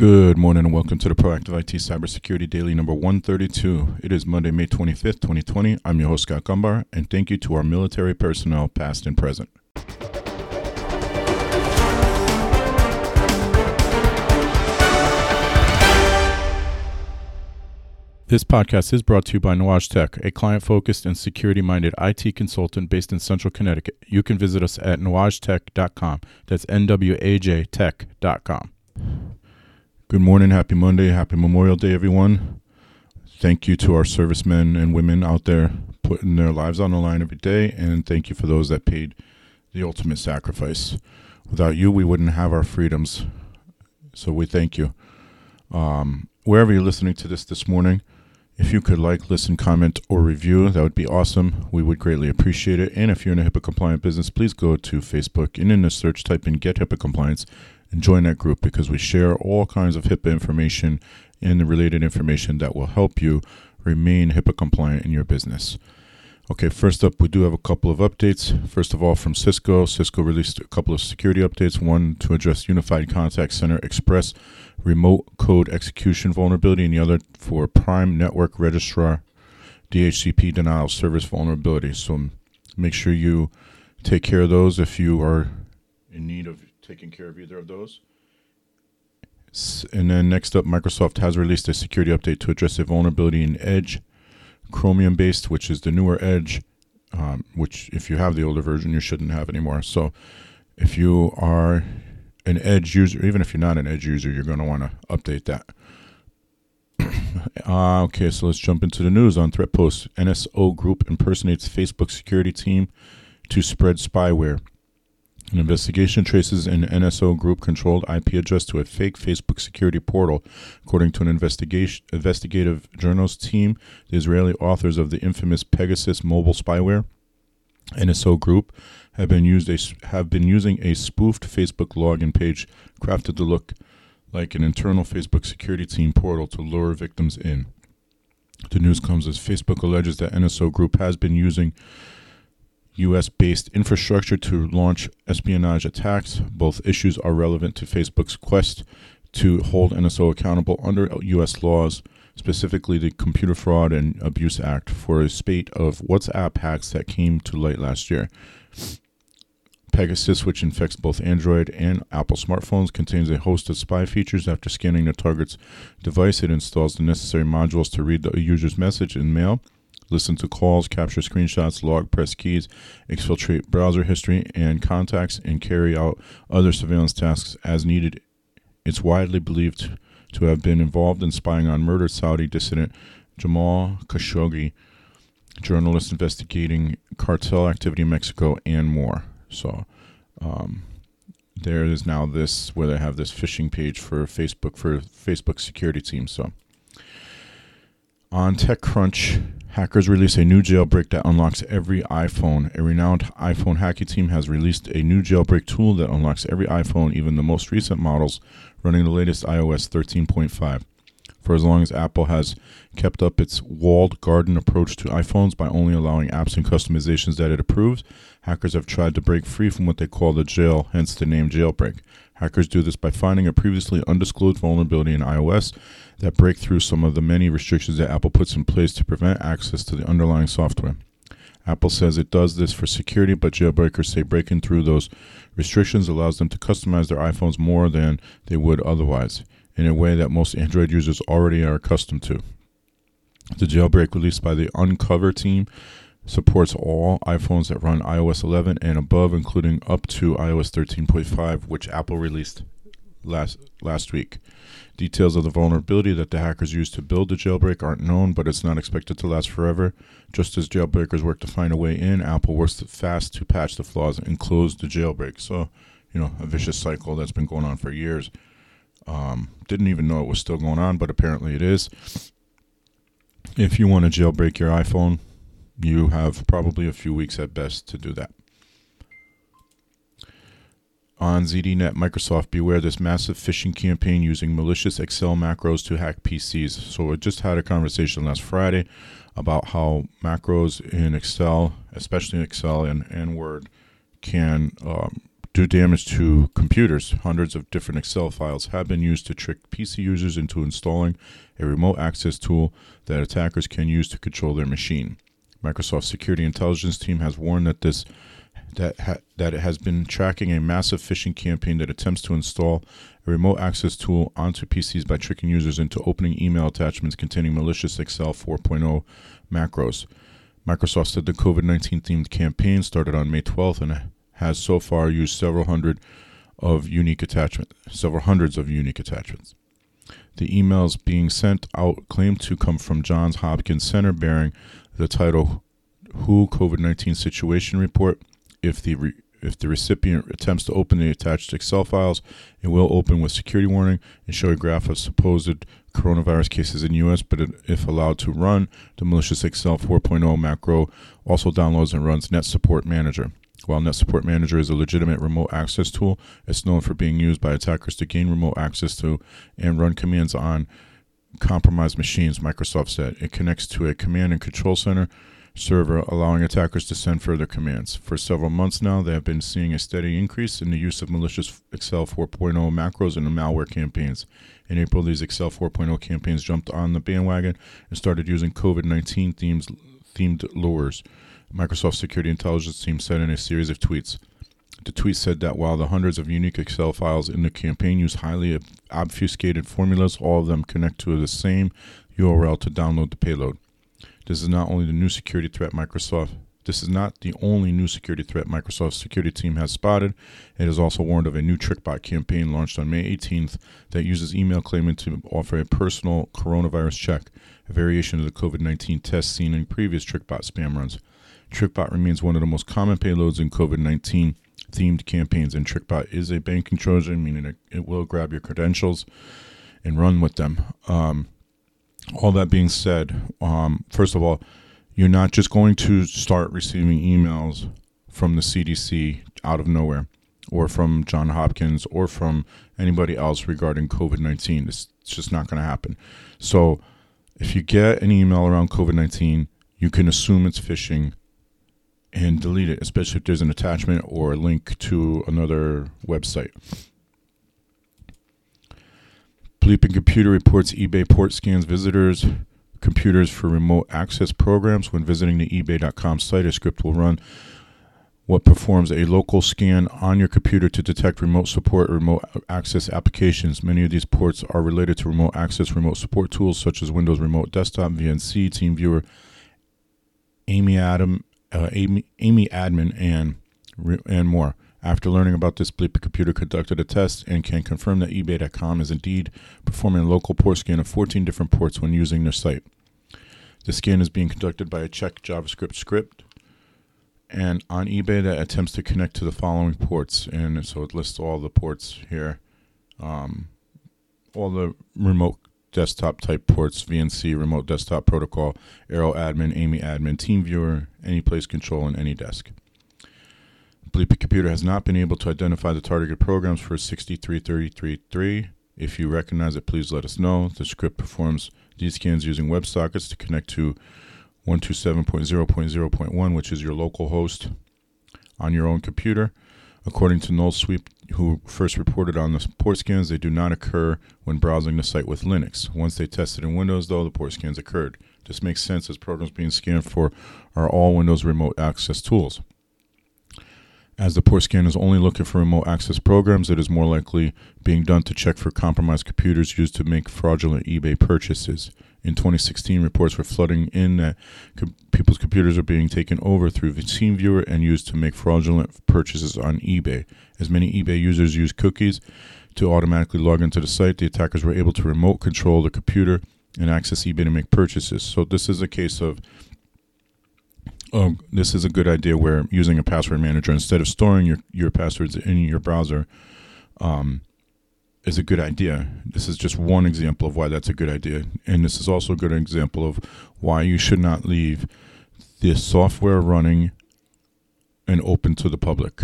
Good morning and welcome to the Proactive IT Cybersecurity Daily number 132. It is Monday, May 25th, 2020. I'm your host, Scott Gumbar, and thank you to our military personnel, past and present. This podcast is brought to you by Nuage Tech, a client focused and security minded IT consultant based in Central Connecticut. You can visit us at nuagetech.com. That's N W A J tech.com. Good morning, happy Monday, happy Memorial Day, everyone. Thank you to our servicemen and women out there putting their lives on the line every day, and thank you for those that paid the ultimate sacrifice. Without you, we wouldn't have our freedoms. So we thank you. Um, wherever you're listening to this this morning, if you could like, listen, comment, or review, that would be awesome. We would greatly appreciate it. And if you're in a HIPAA compliant business, please go to Facebook and in the search type in Get HIPAA Compliance and join that group because we share all kinds of HIPAA information and the related information that will help you remain HIPAA compliant in your business. Okay, first up, we do have a couple of updates. First of all, from Cisco, Cisco released a couple of security updates. One to address Unified Contact Center Express remote code execution vulnerability, and the other for Prime Network Registrar DHCP denial service vulnerability. So make sure you take care of those if you are in need of taking care of either of those. And then next up, Microsoft has released a security update to address a vulnerability in Edge Chromium based, which is the newer Edge, um, which if you have the older version, you shouldn't have anymore. So if you are an Edge user, even if you're not an Edge user, you're going to want to update that. uh, okay, so let's jump into the news on Threatpost. NSO Group impersonates Facebook security team to spread spyware. An investigation traces an NSO group controlled IP address to a fake Facebook security portal. According to an investigation, investigative journals team, the Israeli authors of the infamous Pegasus mobile spyware, NSO group, have been used a, have been using a spoofed Facebook login page crafted to look like an internal Facebook security team portal to lure victims in. The news comes as Facebook alleges that NSO Group has been using US based infrastructure to launch espionage attacks. Both issues are relevant to Facebook's quest to hold NSO accountable under US laws, specifically the Computer Fraud and Abuse Act, for a spate of WhatsApp hacks that came to light last year. Pegasus, which infects both Android and Apple smartphones, contains a host of spy features. After scanning the target's device, it installs the necessary modules to read the user's message in mail listen to calls, capture screenshots, log press keys, exfiltrate browser history and contacts, and carry out other surveillance tasks as needed. It's widely believed to have been involved in spying on murdered Saudi dissident Jamal Khashoggi, journalist investigating cartel activity in Mexico, and more. So, um, there is now this where they have this phishing page for Facebook for Facebook security team. So, on TechCrunch, Hackers release a new jailbreak that unlocks every iPhone. A renowned iPhone hacking team has released a new jailbreak tool that unlocks every iPhone, even the most recent models, running the latest iOS 13.5. For as long as Apple has kept up its walled garden approach to iPhones by only allowing apps and customizations that it approves, hackers have tried to break free from what they call the jail, hence the name jailbreak. Hackers do this by finding a previously undisclosed vulnerability in iOS that break through some of the many restrictions that Apple puts in place to prevent access to the underlying software. Apple says it does this for security, but jailbreakers say breaking through those restrictions allows them to customize their iPhones more than they would otherwise, in a way that most Android users already are accustomed to. The jailbreak released by the unc0ver team supports all iPhones that run iOS 11 and above, including up to iOS 13.5, which Apple released last last week. Details of the vulnerability that the hackers used to build the jailbreak aren't known, but it's not expected to last forever. Just as jailbreakers work to find a way in, Apple works fast to patch the flaws and close the jailbreak. So, you know, a vicious cycle that's been going on for years. Um, didn't even know it was still going on, but apparently it is. If you want to jailbreak your iPhone, you have probably a few weeks at best to do that. On ZDNet, Microsoft, beware this massive phishing campaign using malicious Excel macros to hack PCs. So I just had a conversation last Friday about how macros in Excel, especially Excel and, and Word, can um, do damage to computers. Hundreds of different Excel files have been used to trick PC users into installing a remote access tool that attackers can use to control their machine. Microsoft's security intelligence team has warned that this that ha- that it has been tracking a massive phishing campaign that attempts to install a remote access tool onto PCs by tricking users into opening email attachments containing malicious Excel 4.0 macros. Microsoft said the COVID 19 themed campaign started on May 12th and has so far used several hundred of unique attachments, several hundreds of unique attachments. The emails being sent out claim to come from Johns Hopkins Center bearing the title WHO COVID 19 Situation Report. If the re- if the recipient attempts to open the attached Excel files, it will open with security warning and show a graph of supposed coronavirus cases in U.S. But if allowed to run, the malicious Excel 4.0 macro also downloads and runs Net Support Manager. While Net Support Manager is a legitimate remote access tool, it's known for being used by attackers to gain remote access to and run commands on compromised machines, Microsoft said. It connects to a command and control center server, allowing attackers to send further commands. For several months now, they have been seeing a steady increase in the use of malicious Excel 4.0 macros in malware campaigns. In April, these Excel 4.0 campaigns jumped on the bandwagon and started using COVID 19 themed lures. Microsoft Security Intelligence Team said in a series of tweets. The tweet said that while the hundreds of unique Excel files in the campaign use highly obfuscated formulas, all of them connect to the same URL to download the payload. This is not only the new security threat Microsoft this is not the only new security threat Microsoft's security team has spotted. It has also warned of a new TrickBot campaign launched on May 18th that uses email claiming to offer a personal coronavirus check, a variation of the COVID 19 test seen in previous TrickBot spam runs. TrickBot remains one of the most common payloads in COVID 19 themed campaigns, and TrickBot is a banking trojan, meaning it, it will grab your credentials and run with them. Um, all that being said, um, first of all, you're not just going to start receiving emails from the CDC out of nowhere or from John Hopkins or from anybody else regarding COVID 19. It's just not going to happen. So, if you get an email around COVID 19, you can assume it's phishing and delete it, especially if there's an attachment or a link to another website. Bleeping Computer reports eBay port scans visitors' computers for remote access programs. When visiting the eBay.com site, a script will run what performs a local scan on your computer to detect remote support or remote access applications. Many of these ports are related to remote access remote support tools such as Windows Remote Desktop, VNC, TeamViewer, Ammyy Adam, uh, Ammyy, Ammyy Admin, and and more. After learning about this, Bleep Computer conducted a test and can confirm that eBay.com is indeed performing a local port scan of 14 different ports when using their site. The scan is being conducted by a check JavaScript script and on eBay that attempts to connect to the following ports. And so it lists all the ports here, um, all the remote desktop type ports, VNC, remote desktop protocol, Arrow admin, Ammyy admin, TeamViewer, Anyplace control, and AnyDesk. Bleepy Computer has not been able to identify the targeted programs for 63333. If you recognize it, please let us know. The script performs these scans using WebSockets to connect to 127.0.0.1, which is your local host on your own computer. According to Nullsweep, who first reported on the port scans, they do not occur when browsing the site with Linux. Once they tested in Windows, though, the port scans occurred. This makes sense as programs being scanned for are all Windows remote access tools. As the port scan is only looking for remote access programs, it is more likely being done to check for compromised computers used to make fraudulent eBay purchases. In 2016, reports were flooding in that people's computers are being taken over through TeamViewer and used to make fraudulent purchases on eBay. As many eBay users use cookies to automatically log into the site, the attackers were able to remote control the computer and access eBay to make purchases. So this is a case of oh, this is a good idea where using a password manager instead of storing your, your passwords in your browser um, is a good idea. This is just one example of why that's a good idea. And this is also a good example of why you should not leave the software running and open to the public.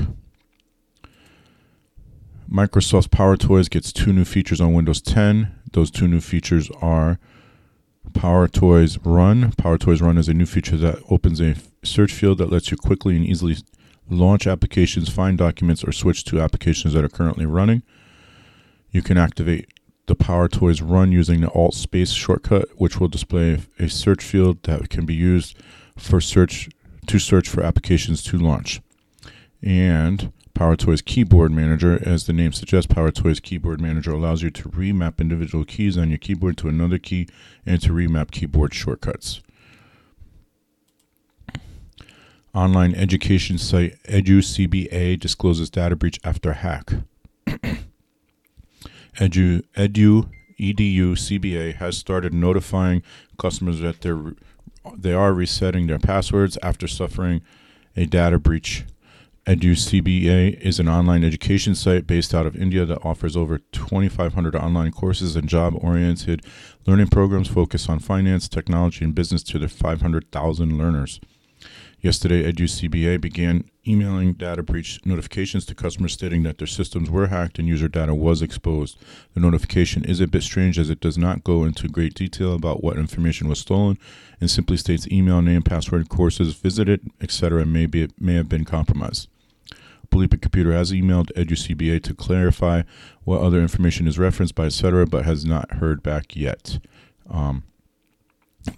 Microsoft's PowerToys gets two new features on Windows 10. Those two new features are PowerToys Run. PowerToys Run is a new feature that opens a search field that lets you quickly and easily launch applications, find documents, or switch to applications that are currently running. You can activate the PowerToys Run using the Alt Space shortcut, which will display a search field that can be used for search to search for applications to launch. And PowerToys Keyboard Manager, as the name suggests, PowerToys Keyboard Manager allows you to remap individual keys on your keyboard to another key and to remap keyboard shortcuts. Online education site EduCBA discloses data breach after hack. Edu, Edu, EDU, CBA has started notifying customers that they're, they are resetting their passwords after suffering a data breach EduCBA is an online education site based out of India that offers over 2,500 online courses and job oriented learning programs focused on finance, technology, and business to their 500,000 learners. Yesterday, EduCBA began emailing data breach notifications to customers stating that their systems were hacked and user data was exposed. The notification is a bit strange as it does not go into great detail about what information was stolen and simply states email name, password, courses visited, etc. may be may have been compromised. Bleeping Computer has emailed EduCBA to clarify what other information is referenced by etc., but has not heard back yet. Um,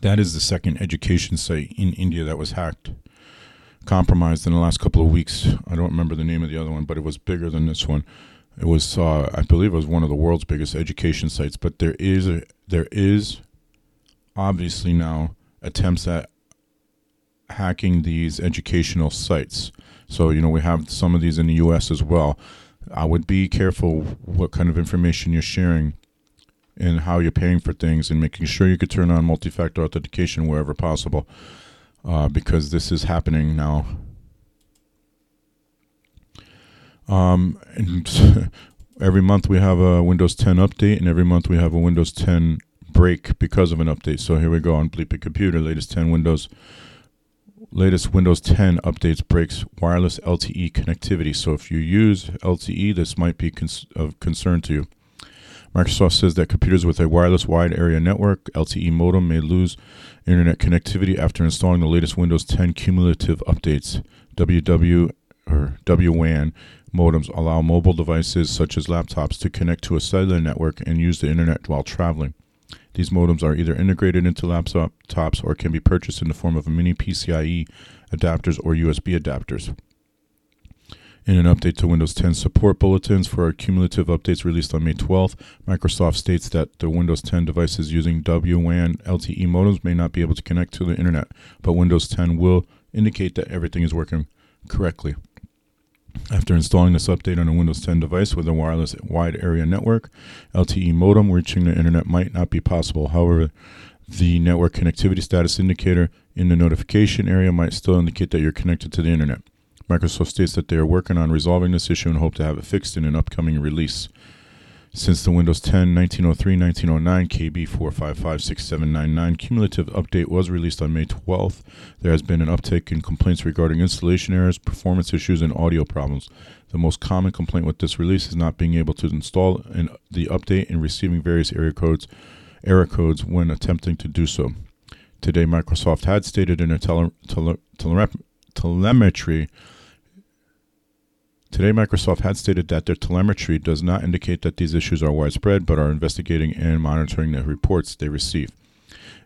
that is the second education site in India that was hacked, compromised in the last couple of weeks. I don't remember the name of the other one, but it was bigger than this one. It was, uh, I believe, it was one of the world's biggest education sites. But there is, a, there is, obviously now attempts at hacking these educational sites. So, you know, we have some of these in the US as well. I would be careful what kind of information you're sharing and how you're paying for things and making sure you could turn on multi factor authentication wherever possible uh, because this is happening now. Um, and every month we have a Windows 10 update, and every month we have a Windows 10 break because of an update. So here we go on Bleeping Computer, latest 10 Windows latest Windows 10 updates breaks wireless LTE connectivity. So if you use LTE, this might be cons- of concern to you. Microsoft says that computers with a wireless wide area network LTE modem may lose internet connectivity after installing the latest Windows 10 cumulative updates. WW or WWAN modems allow mobile devices such as laptops to connect to a cellular network and use the internet while traveling. These modems are either integrated into laptops or can be purchased in the form of mini PCIe adapters or USB adapters. In an update to Windows 10 support bulletins for our cumulative updates released on May 12th, Microsoft states that the Windows 10 devices using WWAN LTE modems may not be able to connect to the internet, but Windows 10 will indicate that everything is working correctly. After installing this update on a Windows 10 device with a wireless wide area network, LTE modem reaching the internet might not be possible. However, the network connectivity status indicator in the notification area might still indicate that you're connected to the internet. Microsoft states that they are working on resolving this issue and hope to have it fixed in an upcoming release. Since the Windows 10 1903 1909 KB 4556799 cumulative update was released on May 12th, there has been an uptick in complaints regarding installation errors, performance issues, and audio problems. The most common complaint with this release is not being able to install the update and receiving various error codes, error codes when attempting to do so. Today, Microsoft had stated in a tele, tele, tele, telemetry Today, Microsoft had stated that their telemetry does not indicate that these issues are widespread, but are investigating and monitoring the reports they receive.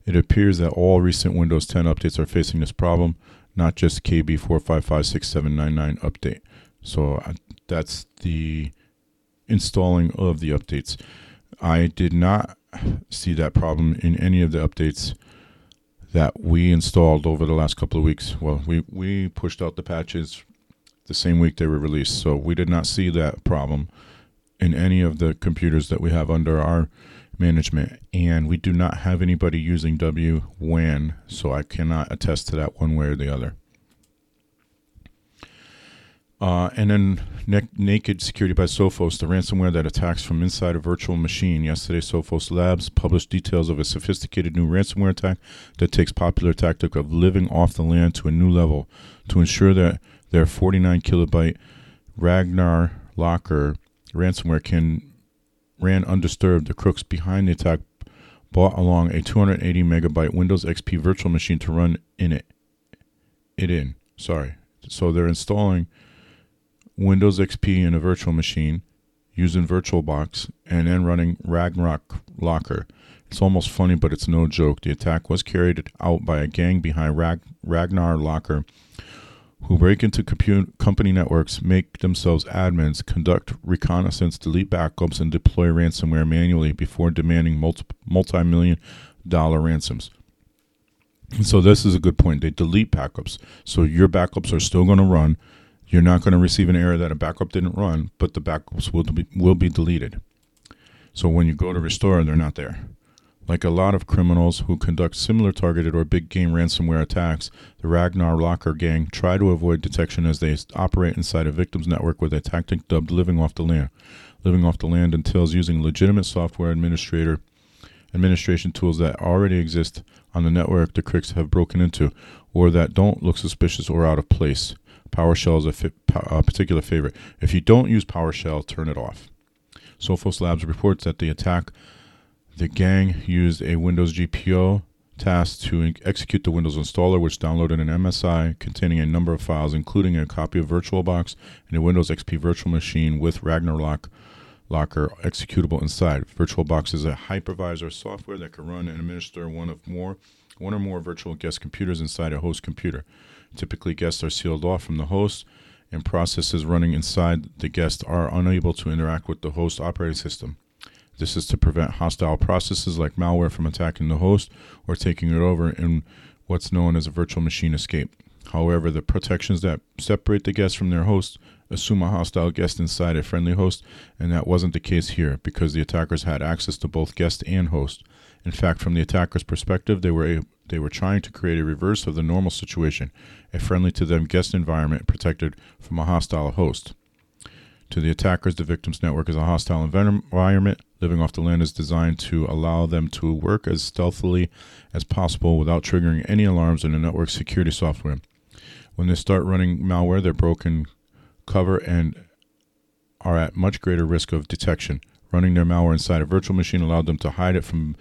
It appears that all recent Windows 10 updates are facing this problem, not just KB4556799 update. So uh, that's the installing of the updates. I did not see that problem in any of the updates that we installed over the last couple of weeks. Well, we, we pushed out the patches the same week they were released. So we did not see that problem in any of the computers that we have under our management. And we do not have anybody using WWAN, so I cannot attest to that one way or the other. Uh, and then Naked Security by Sophos, the ransomware that attacks from inside a virtual machine. Yesterday, Sophos Labs published details of a sophisticated new ransomware attack that takes popular tactic of living off the land to a new level to ensure that their 49 kilobyte Ragnar Locker ransomware can ran undisturbed. The crooks behind the attack bought along a 280 megabyte Windows XP virtual machine to run in it. It in. Sorry. So they're installing Windows XP in a virtual machine using VirtualBox and then running Ragnarok Locker. It's almost funny, but it's no joke. The attack was carried out by a gang behind Rag- Ragnar Locker who break into compute company networks, make themselves admins, conduct reconnaissance, delete backups, and deploy ransomware manually before demanding multi million dollar ransoms. And so this is a good point. They delete backups. So your backups are still going to run. You're not going to receive an error that a backup didn't run, but the backups will be, will be deleted. So when you go to restore, they're not there. Like a lot of criminals who conduct similar targeted or big game ransomware attacks, the Ragnar Locker gang try to avoid detection as they operate inside a victim's network with a tactic dubbed living off the land. Living off the land entails using legitimate software administrator administration tools that already exist on the network the crooks have broken into or that don't look suspicious or out of place. PowerShell is a, fi- a particular favorite. If you don't use PowerShell, turn it off. Sophos Labs reports that the attack the gang used a Windows GPO task to execute the Windows installer, which downloaded an MSI containing a number of files, including a copy of VirtualBox and a Windows XP virtual machine with Ragnarok Locker executable inside. VirtualBox is a hypervisor software that can run and administer one of more one or more virtual guest computers inside a host computer. Typically, guests are sealed off from the host, and processes running inside the guest are unable to interact with the host operating system. This is to prevent hostile processes like malware from attacking the host or taking it over in what's known as a virtual machine escape. However, the protections that separate the guest from their host assume a hostile guest inside a friendly host, and that wasn't the case here because the attackers had access to both guest and host. In fact, from the attacker's perspective, they were a, they were trying to create a reverse of the normal situation, a friendly to them guest environment protected from a hostile host. To the attackers, the victim's network is a hostile environment. Living off the land is designed to allow them to work as stealthily as possible without triggering any alarms in the network security software. When they start running malware, they're broken cover and are at much greater risk of detection. Running their malware inside a virtual machine allowed them to hide it from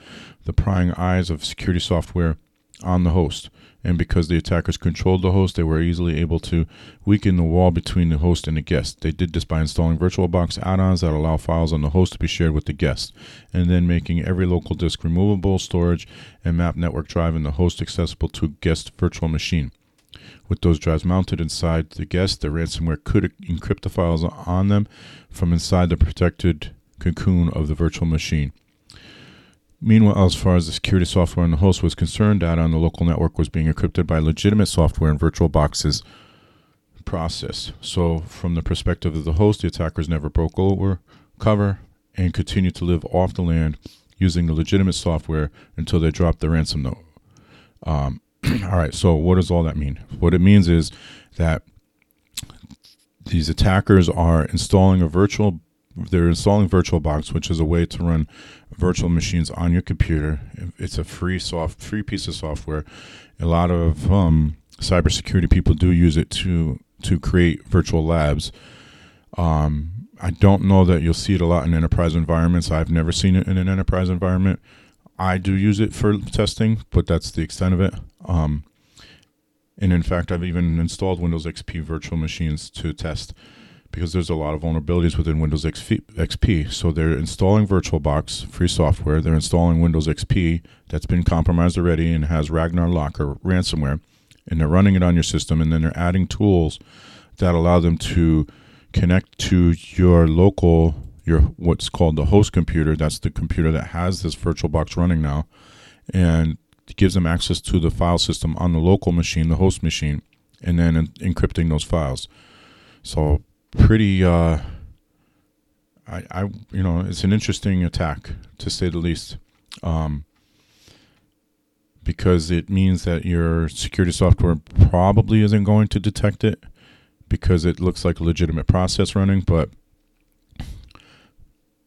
the prying eyes of security software on the host and because the attackers controlled the host, they were easily able to weaken the wall between the host and the guest. They did this by installing VirtualBox add-ons that allow files on the host to be shared with the guest, and then making every local disk removable, storage, and map network drive in the host accessible to guest virtual machine. With those drives mounted inside the guest, the ransomware could encrypt the files on them from inside the protected cocoon of the virtual machine. Meanwhile, as far as the security software on the host was concerned, data on the local network was being encrypted by legitimate software and virtual boxes process. So, from the perspective of the host, the attackers never broke over cover and continued to live off the land using the legitimate software until they dropped the ransom note. Um, all right, so what does all that mean? What it means is that these attackers are installing a virtual they're installing VirtualBox, which is a way to run virtual machines on your computer. It's a free soft, free piece of software. A lot of um, cybersecurity people do use it to to create virtual labs. Um, I don't know that you'll see it a lot in enterprise environments. I've never seen it in an enterprise environment. I do use it for testing, but that's the extent of it. Um, and in fact, I've even installed Windows XP virtual machines to test because there's a lot of vulnerabilities within Windows XP. So they're installing VirtualBox, free software. They're installing Windows XP that's been compromised already and has Ragnar Locker ransomware, and they're running it on your system. And then they're adding tools that allow them to connect to your local, your what's called the host computer. That's the computer that has this VirtualBox running now, and gives them access to the file system on the local machine, the host machine, and then encrypting those files. So pretty. Uh, I, I, you know, it's an interesting attack to say the least, um, because it means that your security software probably isn't going to detect it because it looks like a legitimate process running, but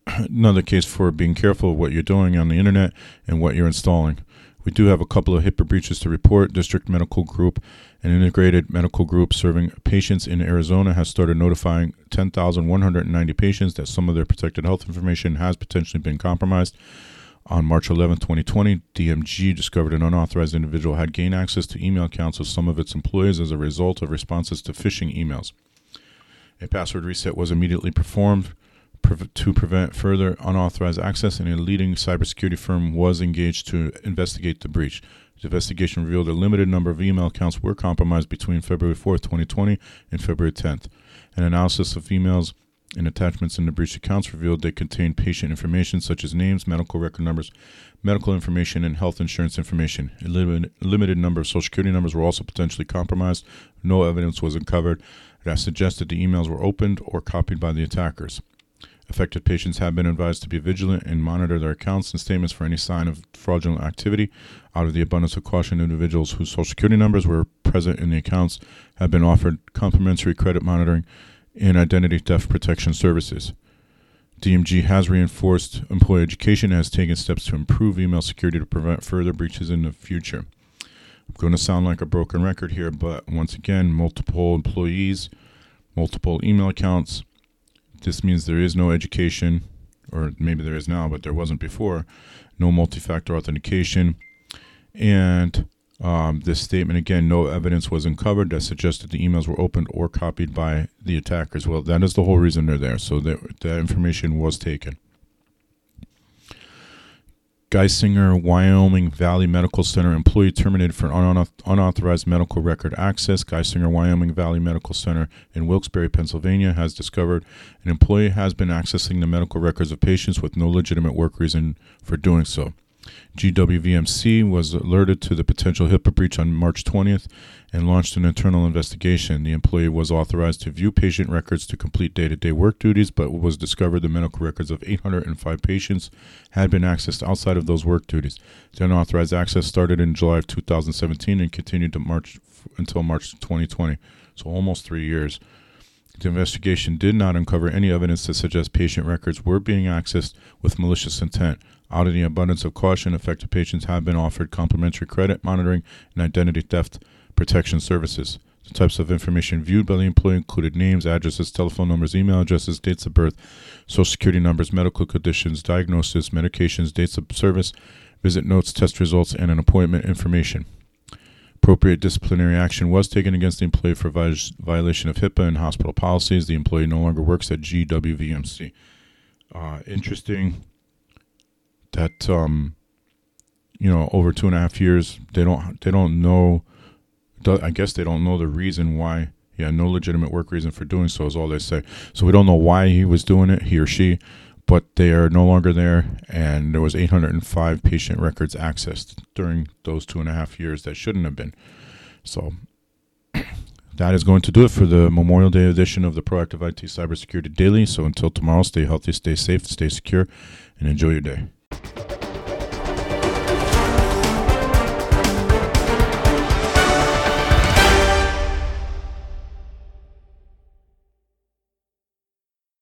another case for being careful of what you're doing on the internet and what you're installing. We do have a couple of HIPAA breaches to report. District Medical Group, an integrated medical group serving patients in Arizona, has started notifying 10,190 patients that some of their protected health information has potentially been compromised. On March 11, 2020, DMG discovered an unauthorized individual had gained access to email accounts of some of its employees as a result of responses to phishing emails. A password reset was immediately performed to prevent further unauthorized access, and a leading cybersecurity firm was engaged to investigate the breach. The investigation revealed a limited number of email accounts were compromised between February 4th, 2020 and February 10th. An analysis of emails and attachments in the breached accounts revealed they contained patient information such as names, medical record numbers, medical information, and health insurance information. A limited number of social security numbers were also potentially compromised. No evidence was uncovered that suggested the emails were opened or copied by the attackers. Affected patients have been advised to be vigilant and monitor their accounts and statements for any sign of fraudulent activity. Out of the abundance of caution, individuals whose social security numbers were present in the accounts have been offered complimentary credit monitoring and identity theft protection services. DMG has reinforced employee education and has taken steps to improve email security to prevent further breaches in the future. I'm going to sound like a broken record here, but once again, multiple employees, multiple email accounts, this means there is no education, or maybe there is now, but there wasn't before, no multi factor authentication. And um, this statement again, no evidence was uncovered that suggested the emails were opened or copied by the attackers. Well, that is the whole reason they're there. So that, that information was taken. Geisinger Wyoming Valley Medical Center employee terminated for unauthorized medical record access. Geisinger Wyoming Valley Medical Center in Wilkes-Barre, Pennsylvania has discovered an employee has been accessing the medical records of patients with no legitimate work reason for doing so. GWVMC was alerted to the potential HIPAA breach on March 20th and launched an internal investigation. The employee was authorized to view patient records to complete day to day work duties, but was discovered the medical records of 805 patients had been accessed outside of those work duties. The unauthorized access started in July of 2017 and continued to March until March 2020, so almost three years. The investigation did not uncover any evidence to suggest patient records were being accessed with malicious intent. Out of the abundance of caution, affected patients have been offered complimentary credit monitoring and identity theft protection services. The types of information viewed by the employee included names, addresses, telephone numbers, email addresses, dates of birth, social security numbers, medical conditions, diagnosis, medications, dates of service, visit notes, test results, and an appointment information. Appropriate disciplinary action was taken against the employee for violation of HIPAA and hospital policies. The employee no longer works at GWVMC. Uh, interesting that um, you know over two and a half years they don't they don't know. I guess they don't know the reason why had no legitimate work reason for doing so. Is all they say. So we don't know why he was doing it, he or she, but they are no longer there. And there was 805 patient records accessed during those two and a half years that shouldn't have been. So that is going to do it for the Memorial Day edition of the Proactive IT Cybersecurity Daily. So until tomorrow, stay healthy, stay safe, stay secure, and enjoy your day.